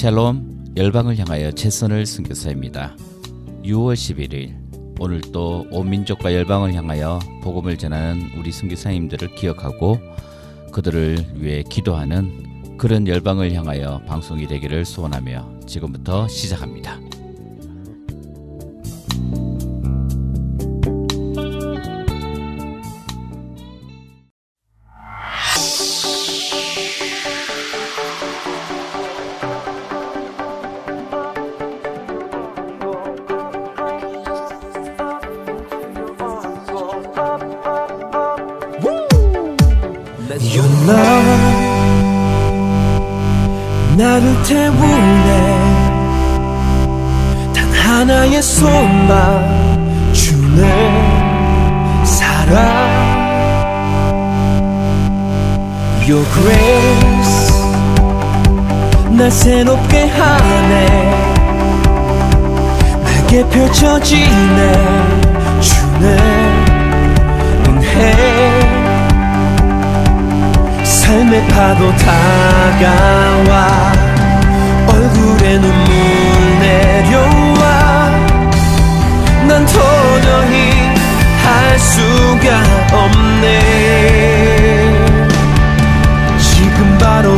샬롬 열방을 향하여 최선을 순교사입니다. 6월 11일 오늘 또 온민족과 열방을 향하여 복음을 전하는 우리 순교사님들을 기억하고 그들을 위해 기도하는 그런 열방을 향하여 방송이 되기를 소원하며 지금부터 시작합니다. 날 새롭게 하네 내게 펼쳐지네 주네 은혜 삶의 파도 다가와 얼굴에 눈물 내려와 난 도저히 할 수가 없네 지금 바로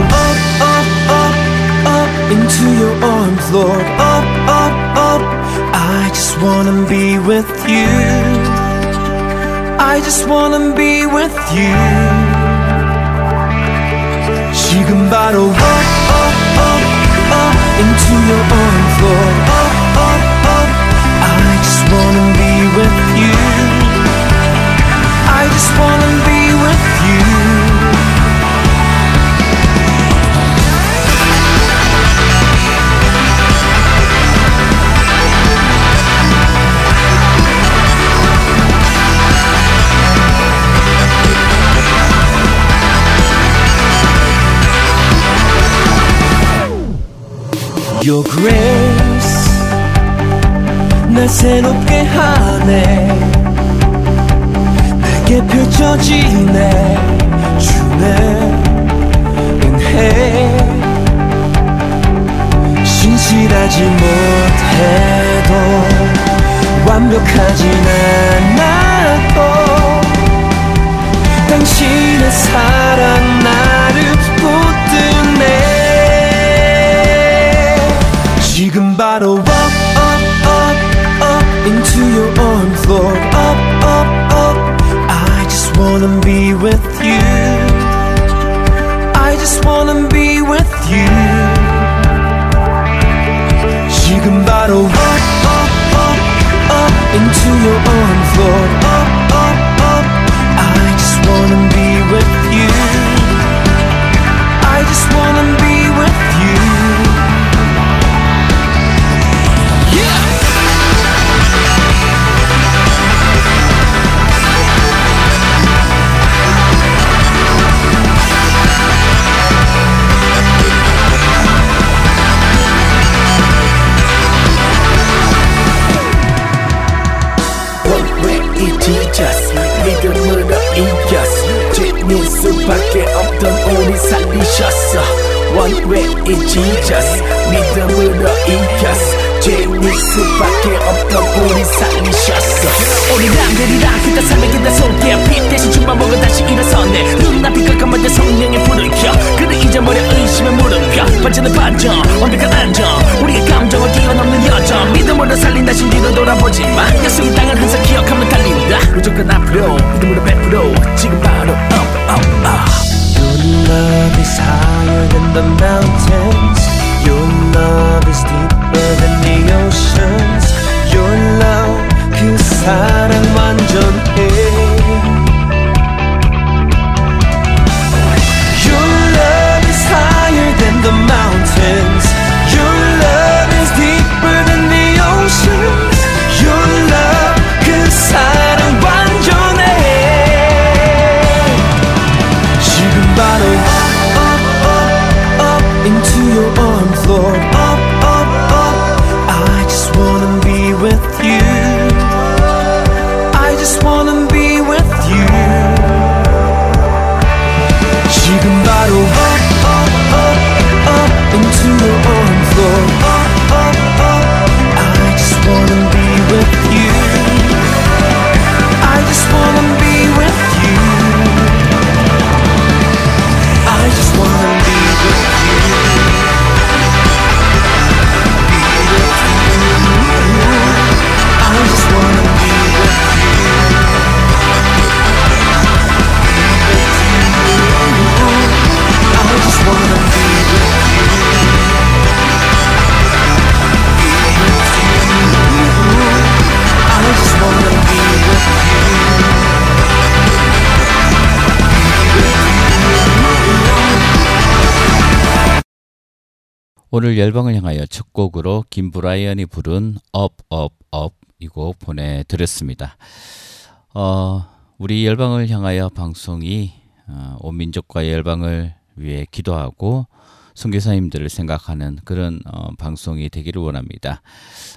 into your arms Lord up up up I just wanna be with you I just wanna be with you 지금 바로 up, up, up, up into your arms, Lord. Up, up, up. I just wanna be with you. I just wanna be with you. Your grace 날 새롭게 하네. 내게 펼쳐지네. 주네 은혜. 신실하지 못해도 완벽하진 않아도 당신의 사랑 나를 I'm walk up, up, up into your arms, Lord. Up, up, up. I just wanna be with you. 오늘 열방을 향하여 첫 곡으로 김브라이언이 부른 업, 업, 업 이 곡 보내드렸습니다. 어, 우리 열방을 향하여 방송이 어, 온 민족과 열방을 위해 기도하고 선교사님들을 생각하는 그런 어, 방송이 되기를 원합니다.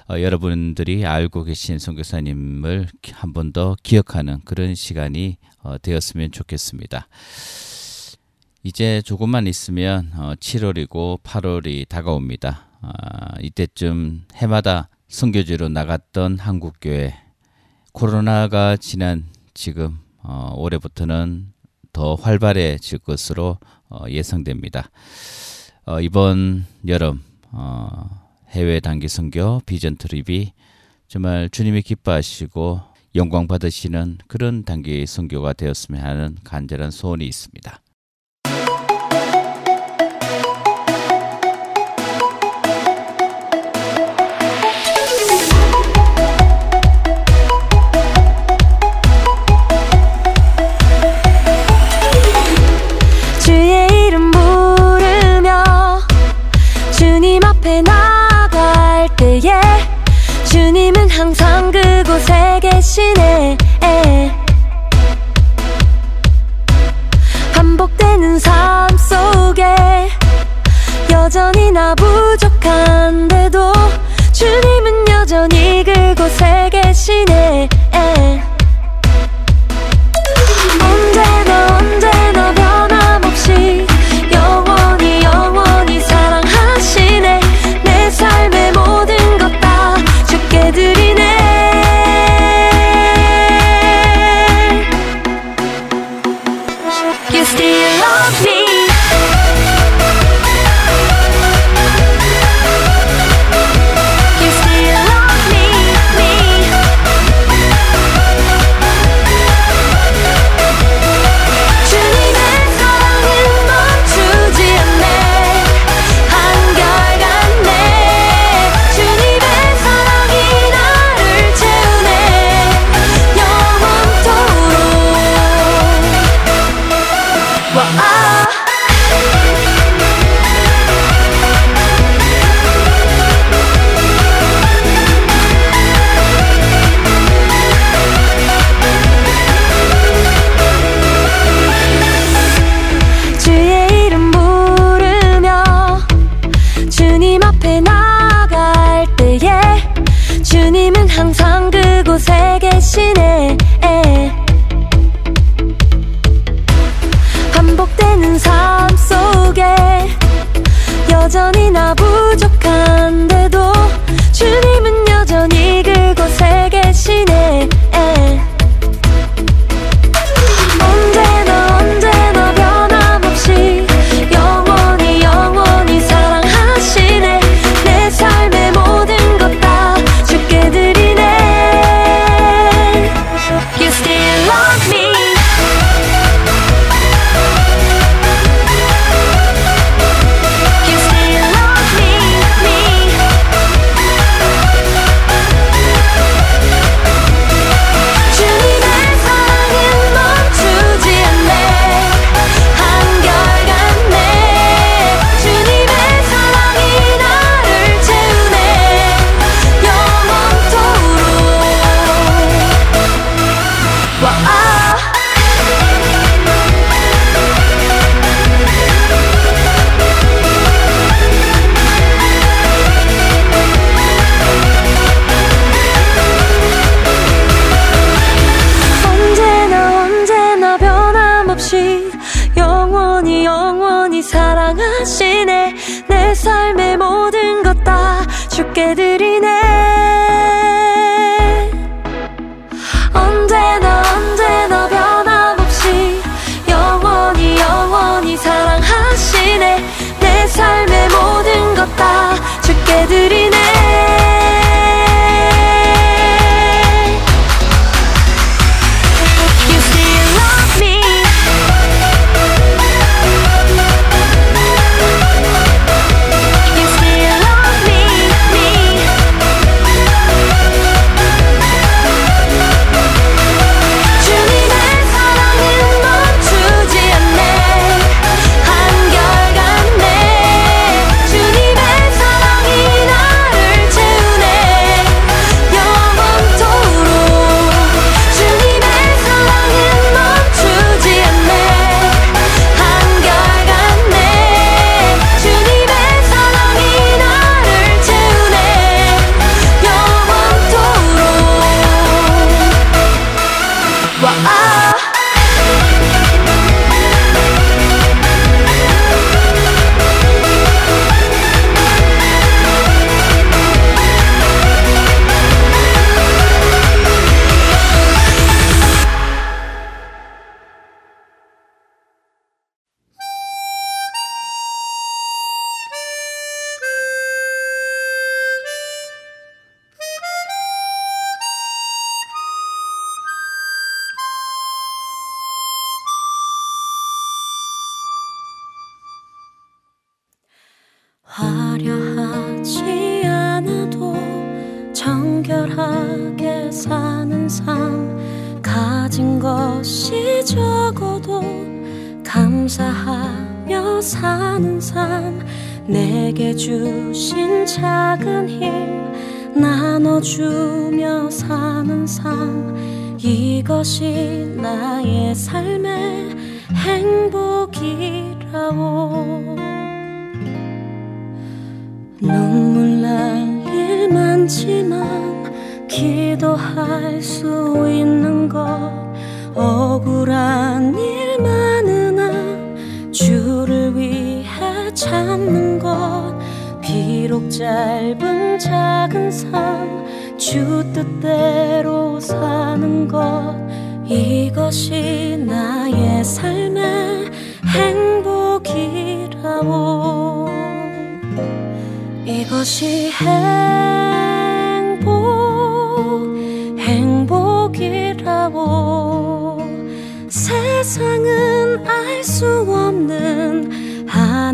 어, 여러분들이 알고 계신 선교사님을 한 번 더 기억하는 그런 시간이 어, 되었으면 좋겠습니다. 이제 조금만 있으면 어, 7월이고 8월이 다가옵니다. 아, 이때쯤 해마다 선교지로 나갔던 한국교회 코로나가 지난 지금 어, 올해부터는 더 활발해질 것으로 어, 예상됩니다. 어, 이번 여름 어, 해외 단기 선교 비전 트립이 정말 주님이 기뻐하시고 영광 받으시는 그런 단기 선교가 되었으면 하는 간절한 소원이 있습니다. 작은 삶 내게 주신 작은 힘 나눠주며 사는 삶 이것이 나의 삶의 행복이라오. 눈물 날 일 많지만 기도할 수 있는 것 억울한 일 많으나 주를 위해 참는 것. 비록 짧은 작은 삶 주 뜻대로 사는 것. 이것이 나의 삶의 행복이라고. 이것이 행복 행복이라고. 세상은 알 수 없는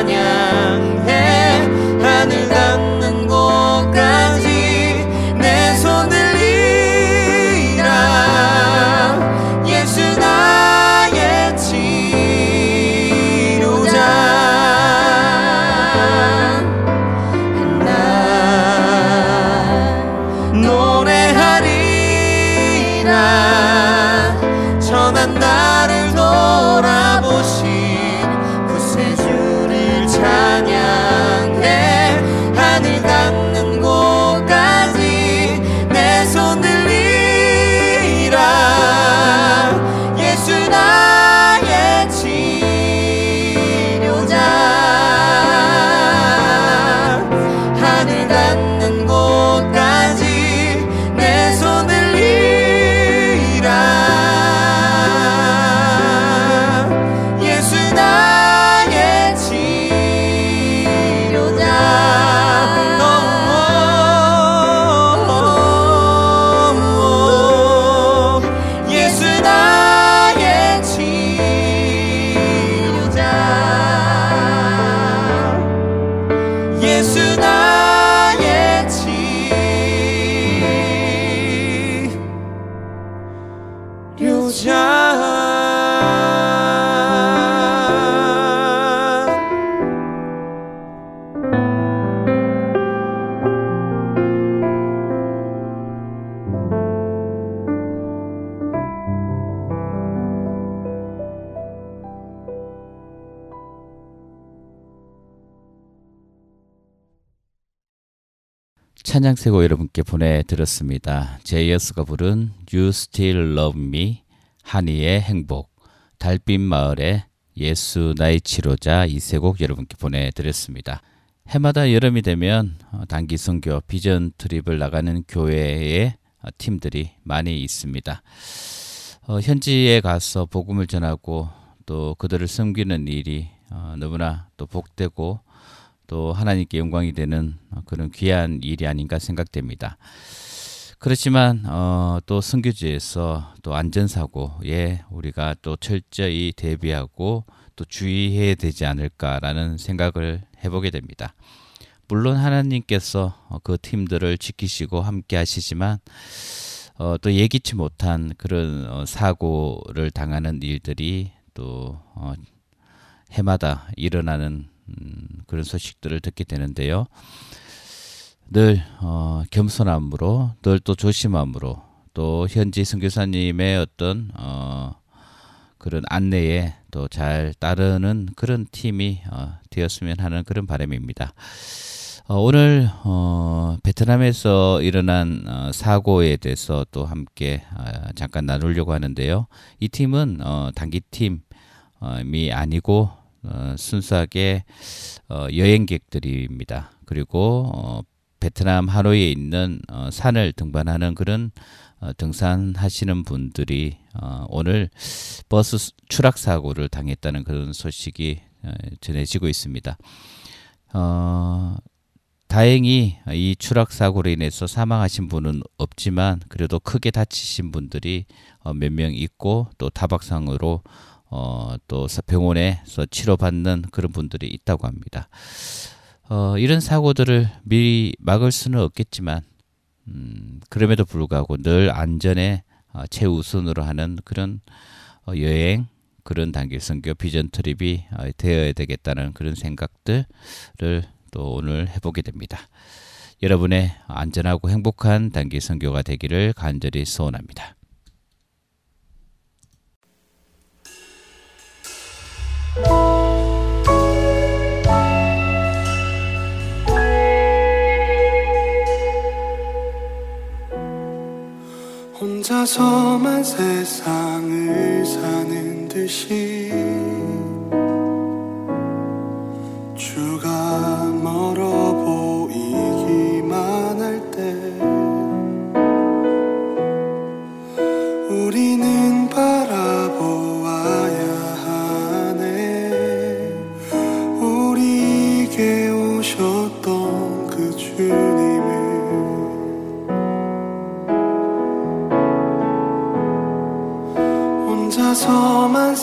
구 세고 여러분께 보내드렸습니다. 제이어스가 부른 You Still Love Me, 한이의 행복, 달빛 마을의 예수 나의 치료자 이 세 곡 여러분께 보내드렸습니다. 해마다 여름이 되면 어, 단기 선교 비전 트립을 나가는 교회의 어, 팀들이 많이 있습니다. 어, 현지에 가서 복음을 전하고 또 그들을 섬기는 일이 어, 너무나 또 복되고 또 하나님께 영광이 되는 어, 그런 귀한 일이 아닌가 생각됩니다. 그렇지만 어, 또 선교지에서 또 안전사고에 우리가 또 철저히 대비하고 또 주의해야 되지 않을까라는 생각을 해보게 됩니다. 물론 하나님께서 어, 그 팀들을 지키시고 함께 하시지만 어, 또 예기치 못한 그런 어, 사고를 당하는 일들이 또 어, 해마다 일어나는 음, 그런 소식들을 듣게 되는데요. 늘 어, 겸손함으로, 늘 또 조심함으로, 또 현지 선교사님의 어떤 어, 그런 안내에 또 잘 따르는 그런 팀이 어, 되었으면 하는 그런 바람입니다. 어, 오늘 어, 베트남에서 일어난 어, 사고에 대해서 또 함께 어, 잠깐 나누려고 하는데요. 이 팀은 어, 단기 팀이 아니고 어, 순수하게 어, 여행객들입니다. 그리고 어, 베트남 하노이에 있는 어, 산을 등반하는 그런 어, 등산하시는 분들이 어, 오늘 버스 수- 추락 사고를 당했다는 그런 소식이 어, 전해지고 있습니다. 어, 다행히 이 추락 사고로 인해서 사망하신 분은 없지만 그래도 크게 다치신 분들이 어, 몇명 있고 또 타박상으로 어, 또 사- 병원에서 치료받는 그런 분들이 있다고 합니다. 어, 이런 사고들을 미리 막을 수는 없겠지만 음, 그럼에도 불구하고 늘 안전에 어, 최우선으로 하는 그런 어, 여행 그런 단기 선교 비전 트립이 어, 되어야 되겠다는 그런 생각들을 또 오늘 해보게 됩니다. 여러분의 안전하고 행복한 단기 선교가 되기를 간절히 소원합니다. 혼자서만 세상을 사는 듯이 주가 멀어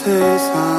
혼자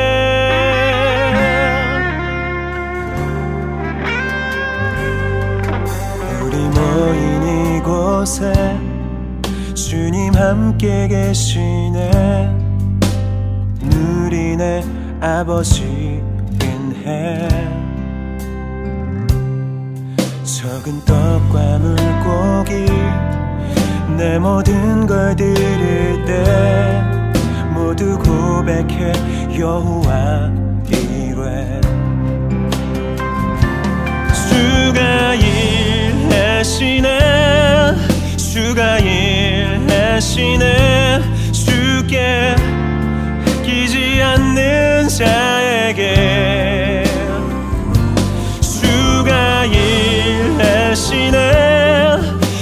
곳에 주님 함께 계시네. 누리네 아버지 은혜 적은 떡과 물고기 내 모든 걸 드릴 때 모두 고백해 여호와 이래 주가 일하시네 주가 일하시네. 주께 끼지 않는 자에게 주가 일하시네.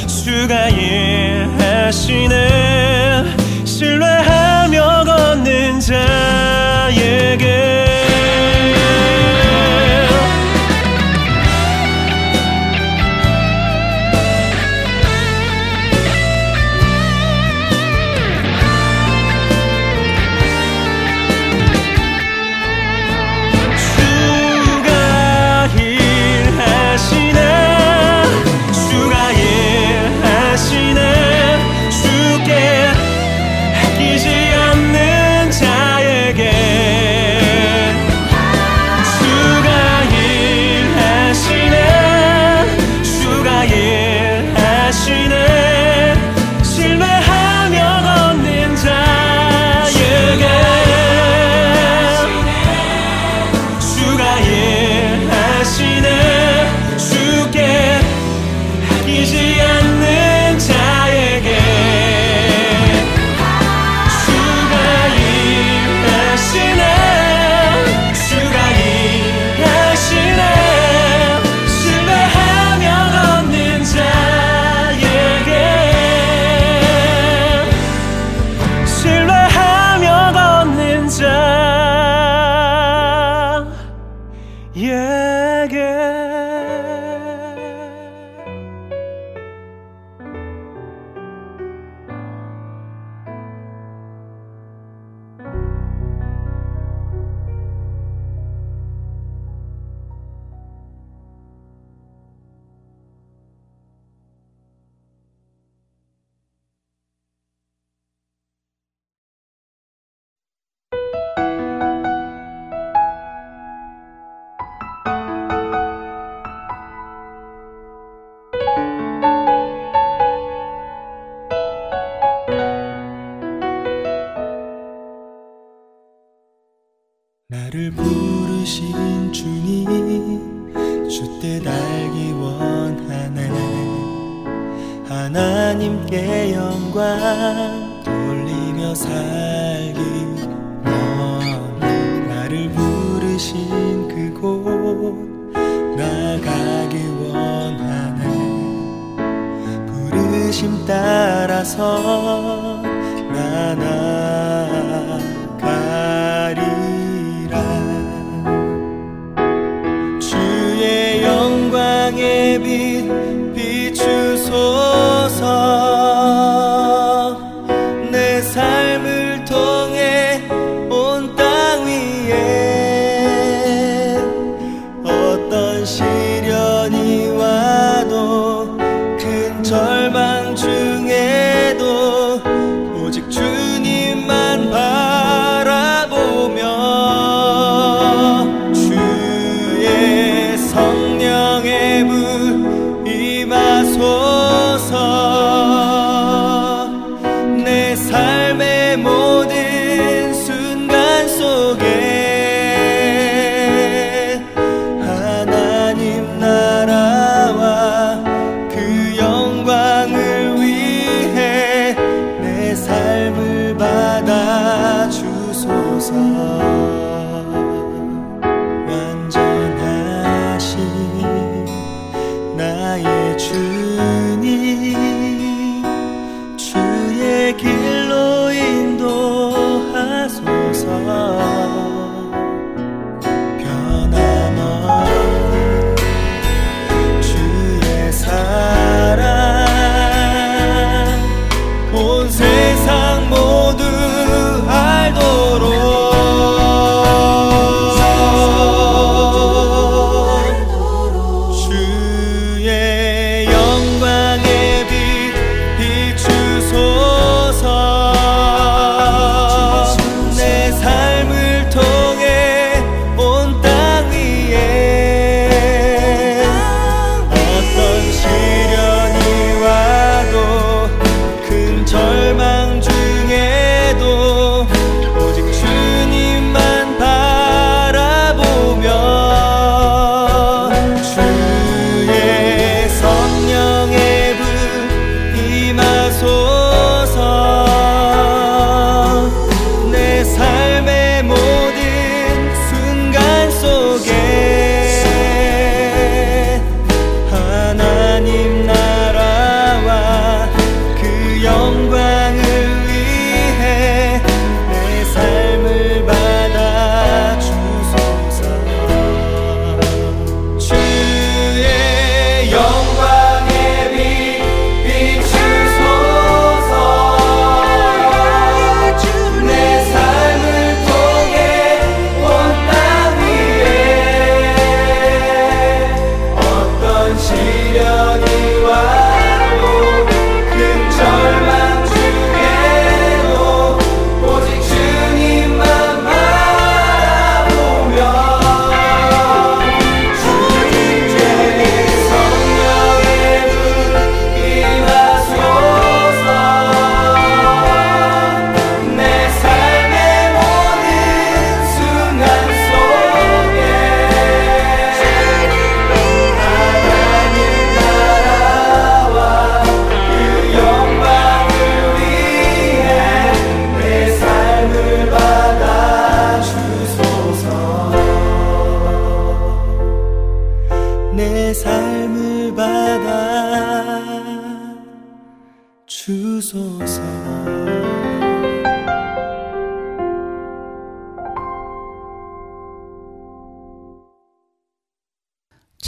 주가 일하시네. 신뢰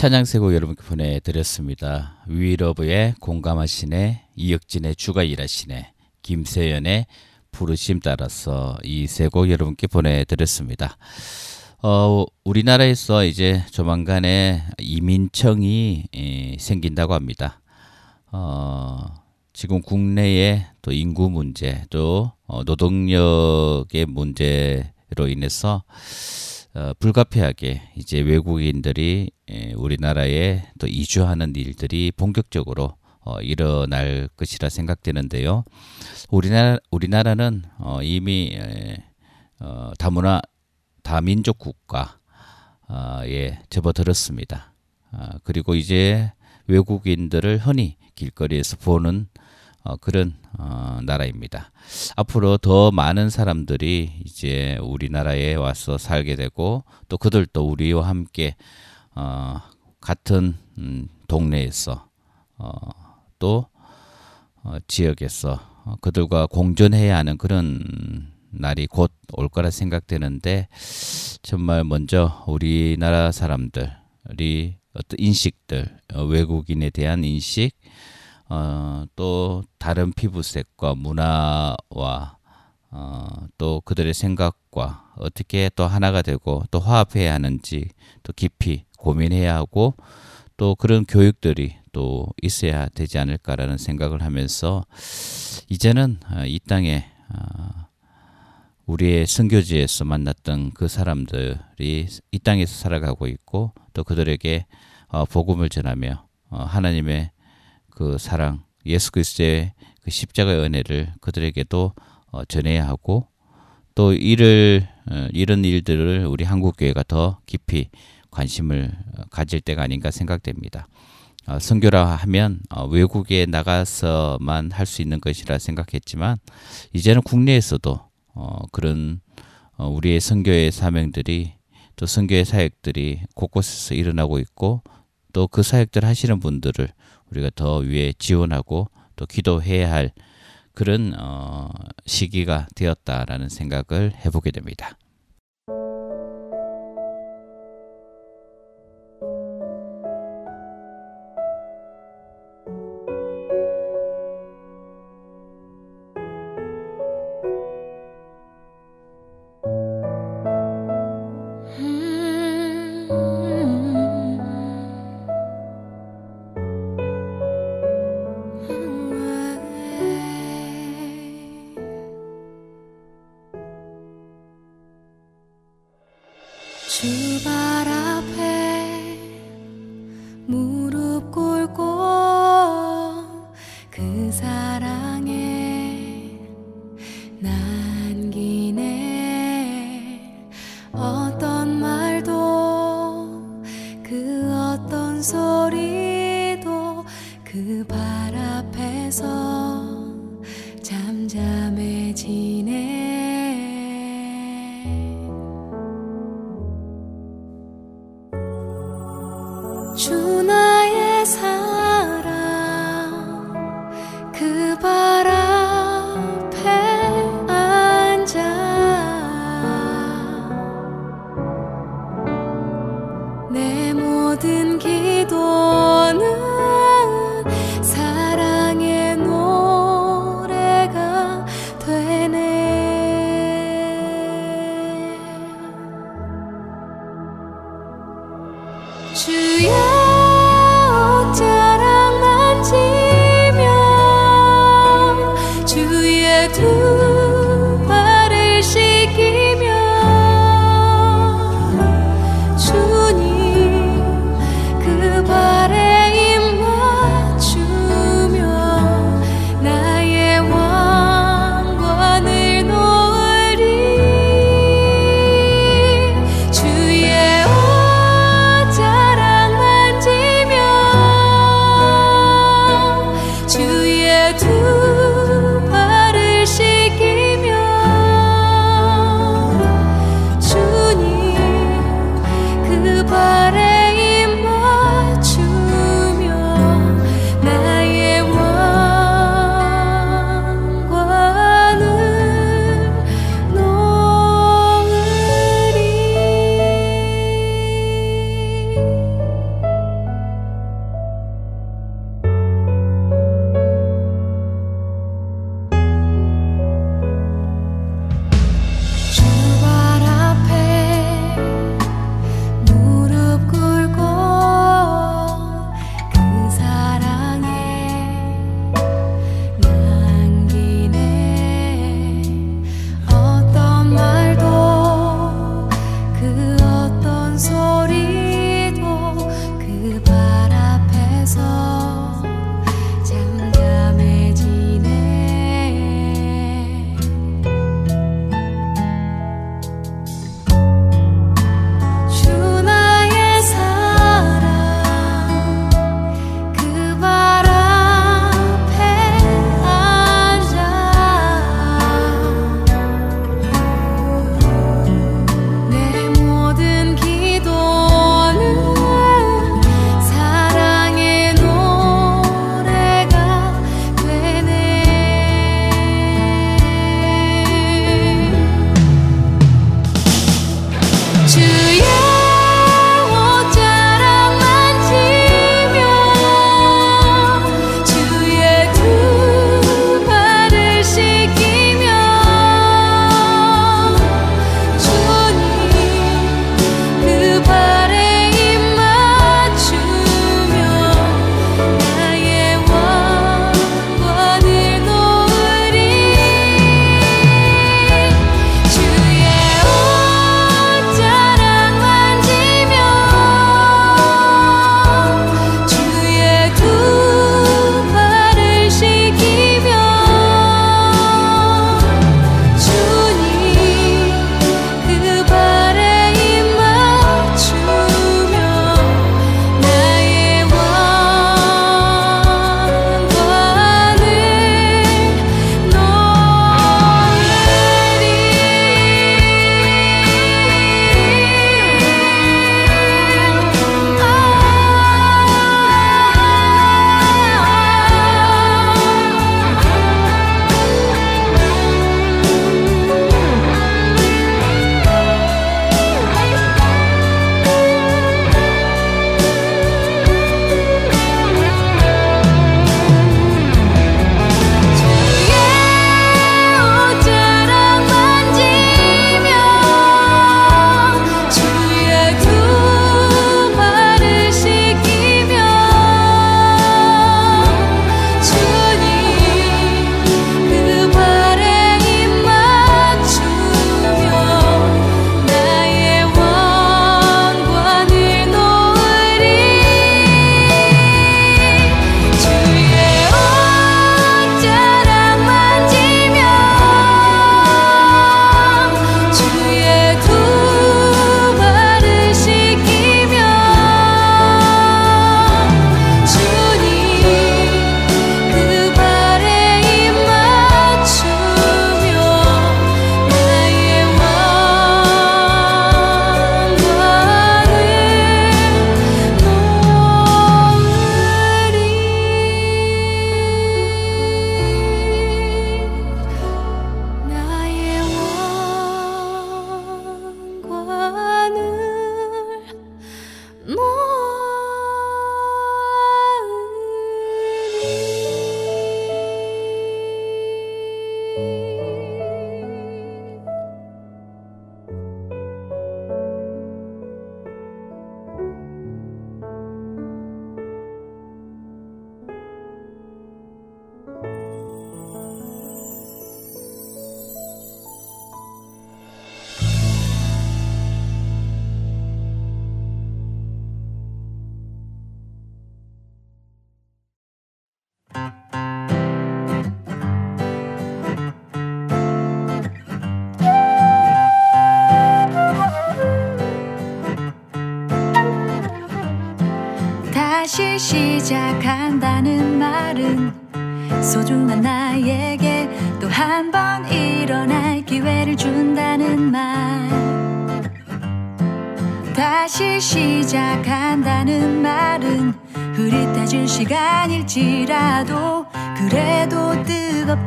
찬양세곡 여러분께 보내드렸습니다. 위러브의 공감하시네, 이혁진의 주가 일하시네, 김세연의 부르심 따라서 이 세 곡 여러분께 보내드렸습니다. 어, 우리나라에서 이제 조만간에 이민청이 에, 생긴다고 합니다. 어, 지금 국내에 또 인구 문제, 또 어, 노동력의 문제로 인해서 어, 불가피하게 이제 외국인들이 에, 우리나라에 또 이주하는 일들이 본격적으로 어, 일어날 것이라 생각되는데요. 우리나라 우리나라는 어, 이미 에, 어, 다문화 다민족 국가에 접어들었습니다. 아, 그리고 이제 외국인들을 흔히 길거리에서 보는 어, 그런 어, 나라입니다. 앞으로 더 많은 사람들이 이제 우리나라에 와서 살게 되고 또 그들도 우리와 함께 어, 같은 음, 동네에서 어, 또 어, 지역에서 어, 그들과 공존해야 하는 그런 날이 곧 올 거라 생각되는데 정말 먼저 우리나라 사람들이 어떤 인식들 어, 외국인에 대한 인식 어, 또 다른 피부색과 문화와 어, 또 그들의 생각과 어떻게 또 하나가 되고 또 화합해야 하는지 또 깊이 고민해야 하고 또 그런 교육들이 또 있어야 되지 않을까라는 생각을 하면서 이제는 어, 이 땅에 어, 우리의 선교지에서 만났던 그 사람들이 이 땅에서 살아가고 있고 또 그들에게 어, 복음을 전하며 어, 하나님의 그 사랑 예수 그리스도의 그 십자가의 은혜를 그들에게도 어, 전해야 하고 또 이를 어, 이런 일들을 우리 한국 교회가 더 깊이 관심을 어, 가질 때가 아닌가 생각됩니다. 어, 선교라 하면 어, 외국에 나가서만 할 수 있는 것이라 생각했지만 이제는 국내에서도 어, 그런 어, 우리의 선교의 사명들이 또 선교의 사역들이 곳곳에서 일어나고 있고 또 그 사역들 하시는 분들을 우리가 더 위에 지원하고 또 기도해야 할 그런 어, 시기가 되었다라는 생각을 해보게 됩니다.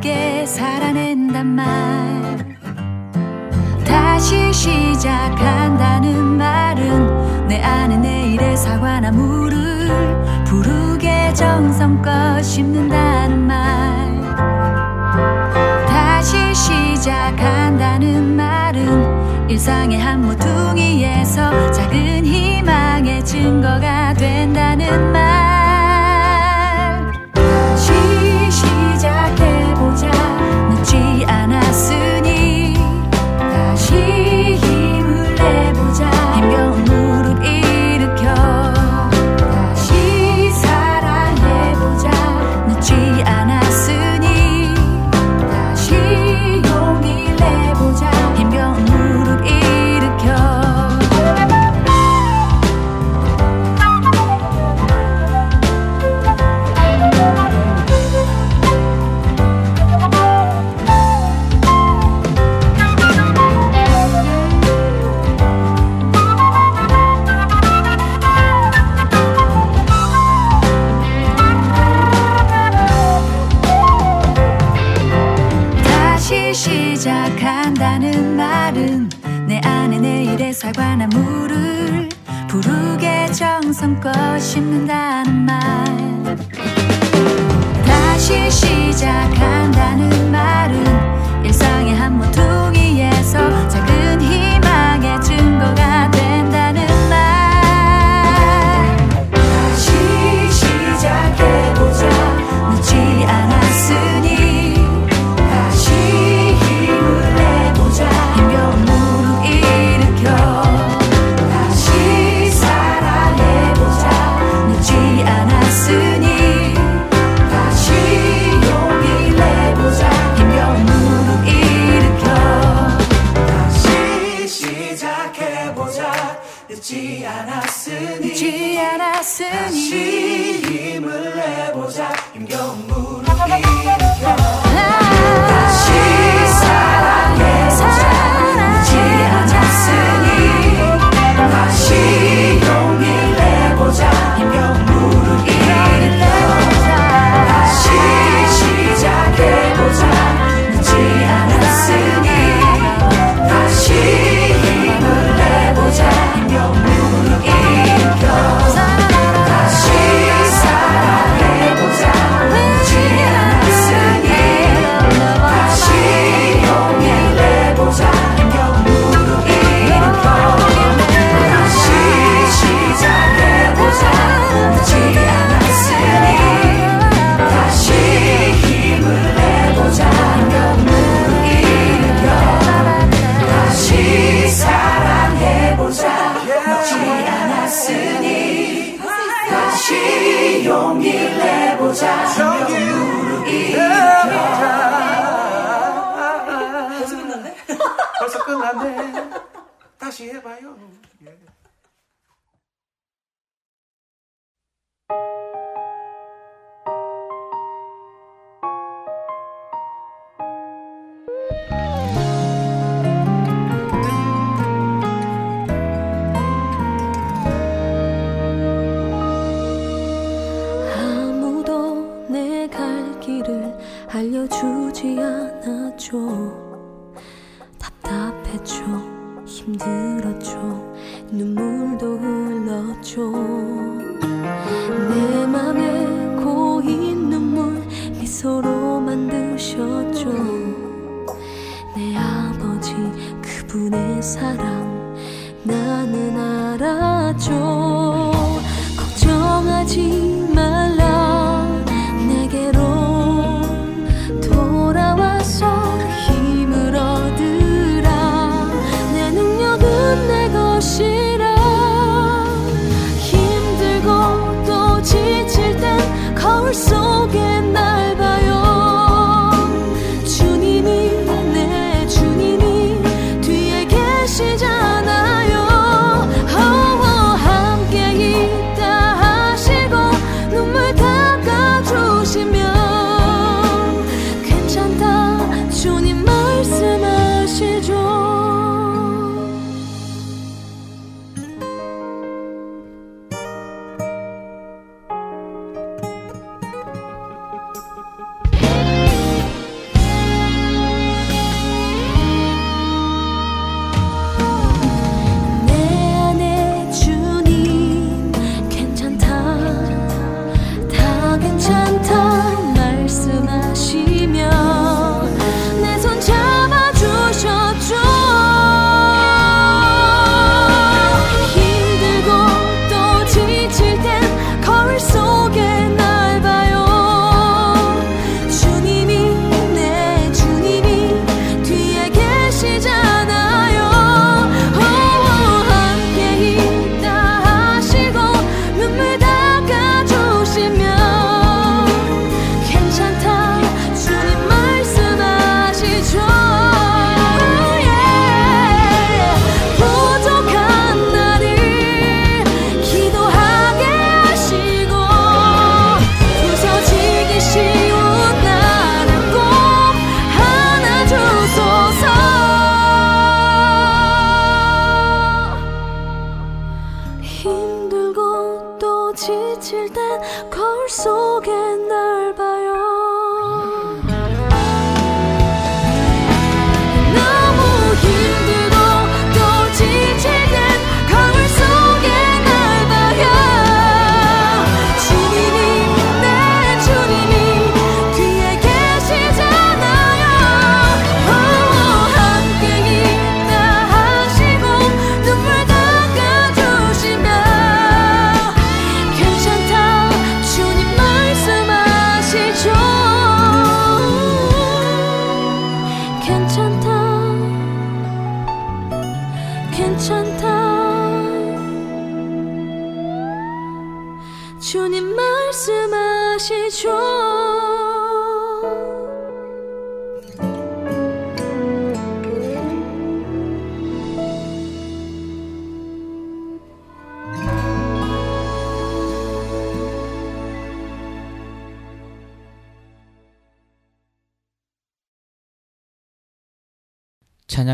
함께 살아낸단 말. 다시 시작한다는 말은 내 안에 내일의 사과나 물을 부르게 정성껏 심는다는 말. 다시 시작한다는 말은 일상의 한 모퉁이에서 작은 희망의 증거가 된다는 말.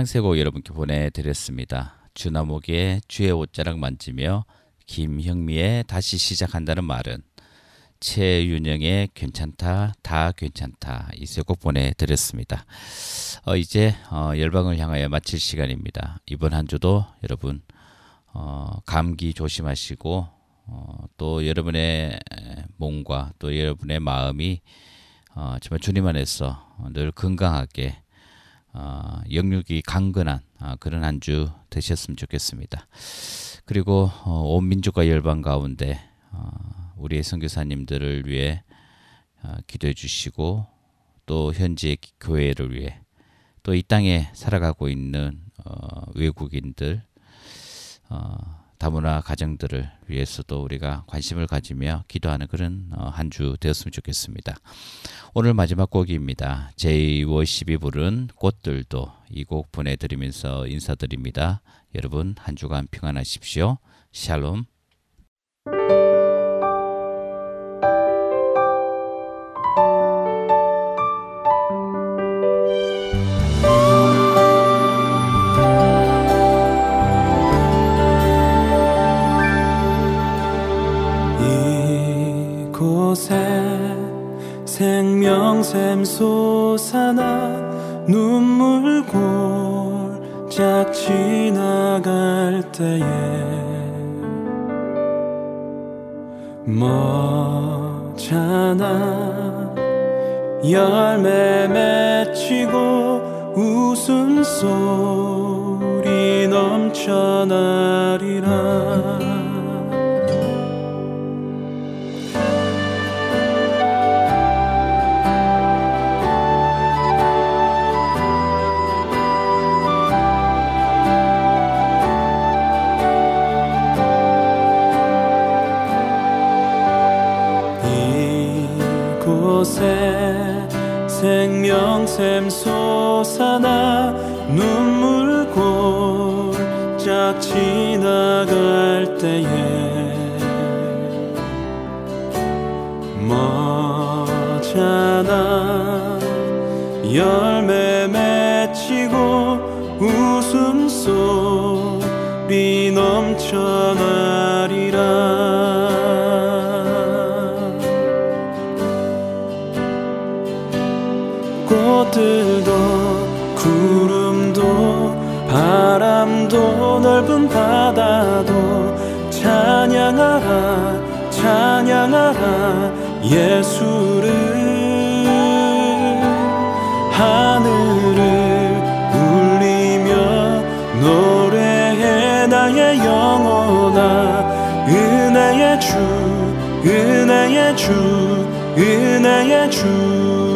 찬양세곡 여러분께 보내드렸습니다. 주나목의 주의 옷자락 만지며 김형미의 다시 시작한다는 말은 최윤영의 괜찮다 다 괜찮다 이 세 곡 보내드렸습니다. 어, 이제 어, 열방을 향하여 마칠 시간입니다. 이번 한 주도 여러분 어, 감기 조심하시고 어, 또 여러분의 몸과 또 여러분의 마음이 어, 정말 주님 안에서 늘 건강하게 어, 영육이 강건한 어, 그런 한 주 되셨으면 좋겠습니다. 그리고 어, 온 민족과 열방 가운데 어, 우리의 선교사님들을 위해 어, 기도해 주시고 또 현지의 기- 교회를 위해 또 이 땅에 살아가고 있는 어, 외국인들 어, 다문화 가정들을 위해서도 우리가 관심을 가지며 기도하는 그런 어, 한주 되었으면 좋겠습니다. 오늘 마지막 곡입니다. 제이 워십이 부른 꽃들도 이 곡 보내드리면서 인사드립니다. 여러분 한 주간 평안하십시오. 샬롬. 머잖아. 열매 맺히고 웃음소 예수를 하늘을 울리며 노래해 나의 영혼아. 은혜의 주 은혜의 주 은혜의 주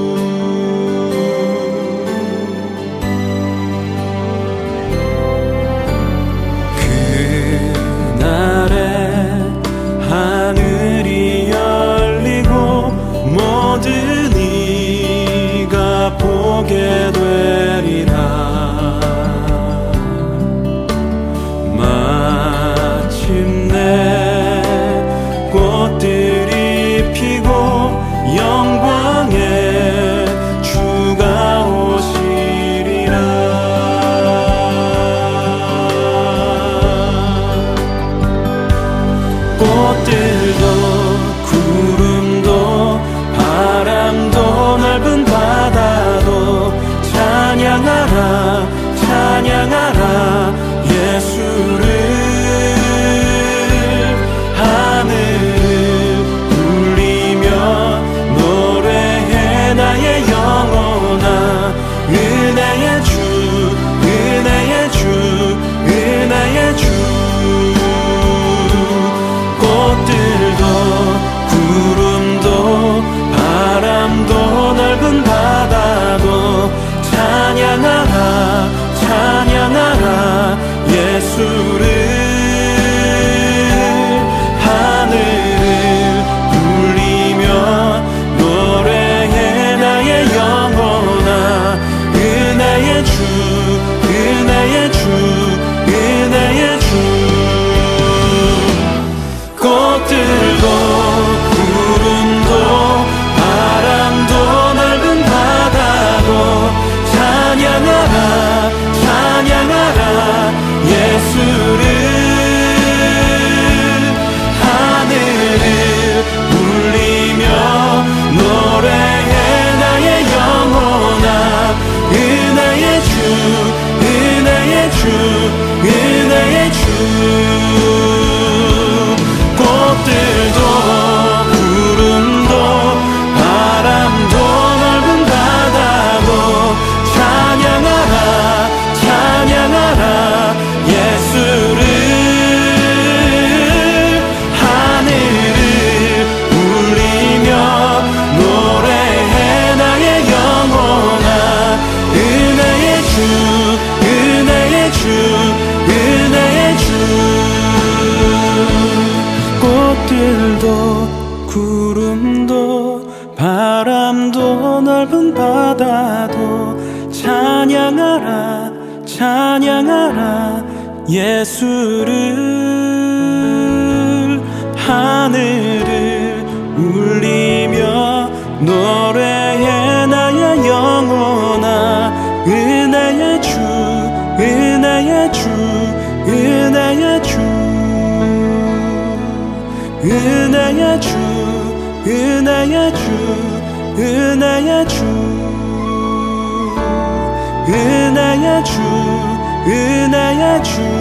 I true